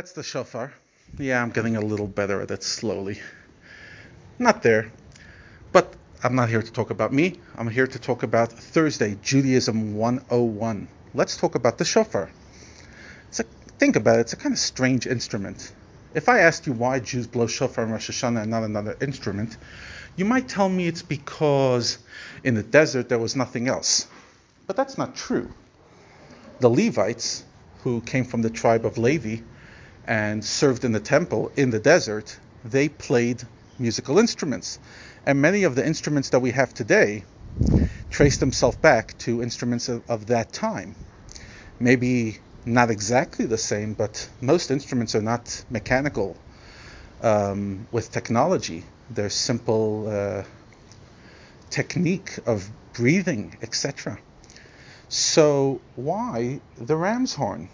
That's the shofar. Yeah, I'm getting a little better at it slowly. Not there. But I'm not here to talk about me. I'm here to talk about Thursday, Judaism 101. Let's talk about the shofar. A, think about it, it's a kind of strange instrument. If I asked you why Jews blow shofar in Rosh Hashanah and not another instrument, you might tell me it's because in the desert there was nothing else. But that's not true. The Levites, who came from the tribe of Levi and served in the temple in the desert, they played musical instruments. And many of the instruments that we have today trace themselves back to instruments of, of that time. Maybe not exactly the same, but most instruments are not mechanical um, with technology. They're simple uh, technique of breathing, etc. So why the ram's horn?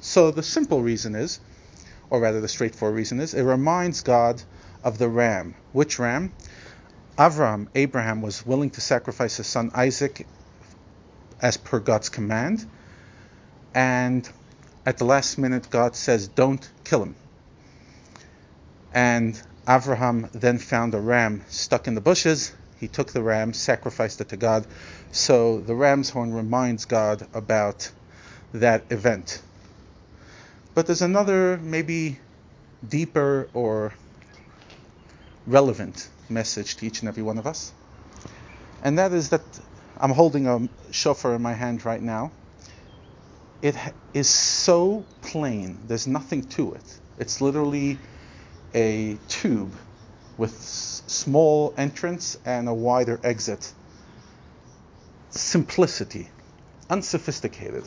So the simple reason is, or rather the straightforward reason is, it reminds God of the ram. Which ram? Avram, Abraham, was willing to sacrifice his son Isaac as per God's command. And at the last minute, God says, Don't kill him. And Abraham then found a ram stuck in the bushes he took the ram, sacrificed it to God. So the ram's horn reminds God about that event. But there's another, maybe deeper or relevant message to each and every one of us. And that is that I'm holding a shofar in my hand right now. It is so plain, there's nothing to it. It's literally a tube with small entrance and a wider exit. Simplicity, unsophisticated.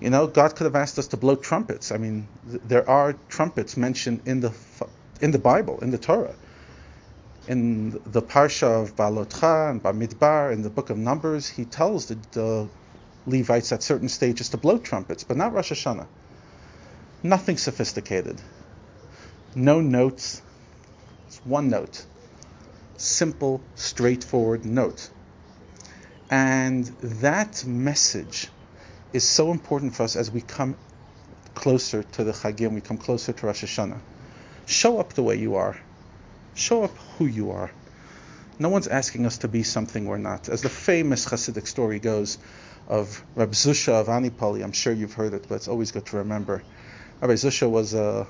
You know, God could have asked us to blow trumpets. I mean, th- there are trumpets mentioned in the in the Bible, in the Torah, in the parsha of Balotcha and Bamidbar, in the book of Numbers. He tells the, the Levites at certain stages to blow trumpets, but not Rosh Hashanah. Nothing sophisticated. No notes. It's one note simple, straightforward note. And that message is so important for us as we come closer to the Chagim, we come closer to Rosh Hashanah. Show up the way you are. Show up who you are. No one's asking us to be something we're not. As the famous Hasidic story goes of Reb Zusha of Anipoli, I'm sure you've heard it, but it's always good to remember. Rabbi Zusha was a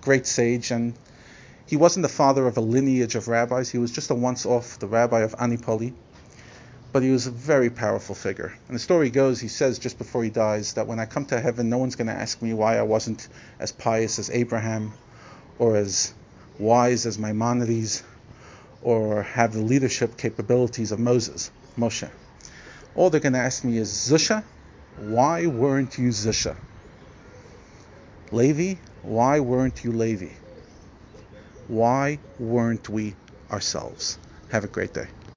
great sage and he wasn't the father of a lineage of rabbis. He was just a once off, the rabbi of Anipoli. But he was a very powerful figure. And the story goes, he says just before he dies, that when I come to heaven, no one's going to ask me why I wasn't as pious as Abraham, or as wise as Maimonides, or have the leadership capabilities of Moses, Moshe. All they're going to ask me is, Zusha, why weren't you Zusha? Levi, why weren't you Levi? Why weren't we ourselves? Have a great day.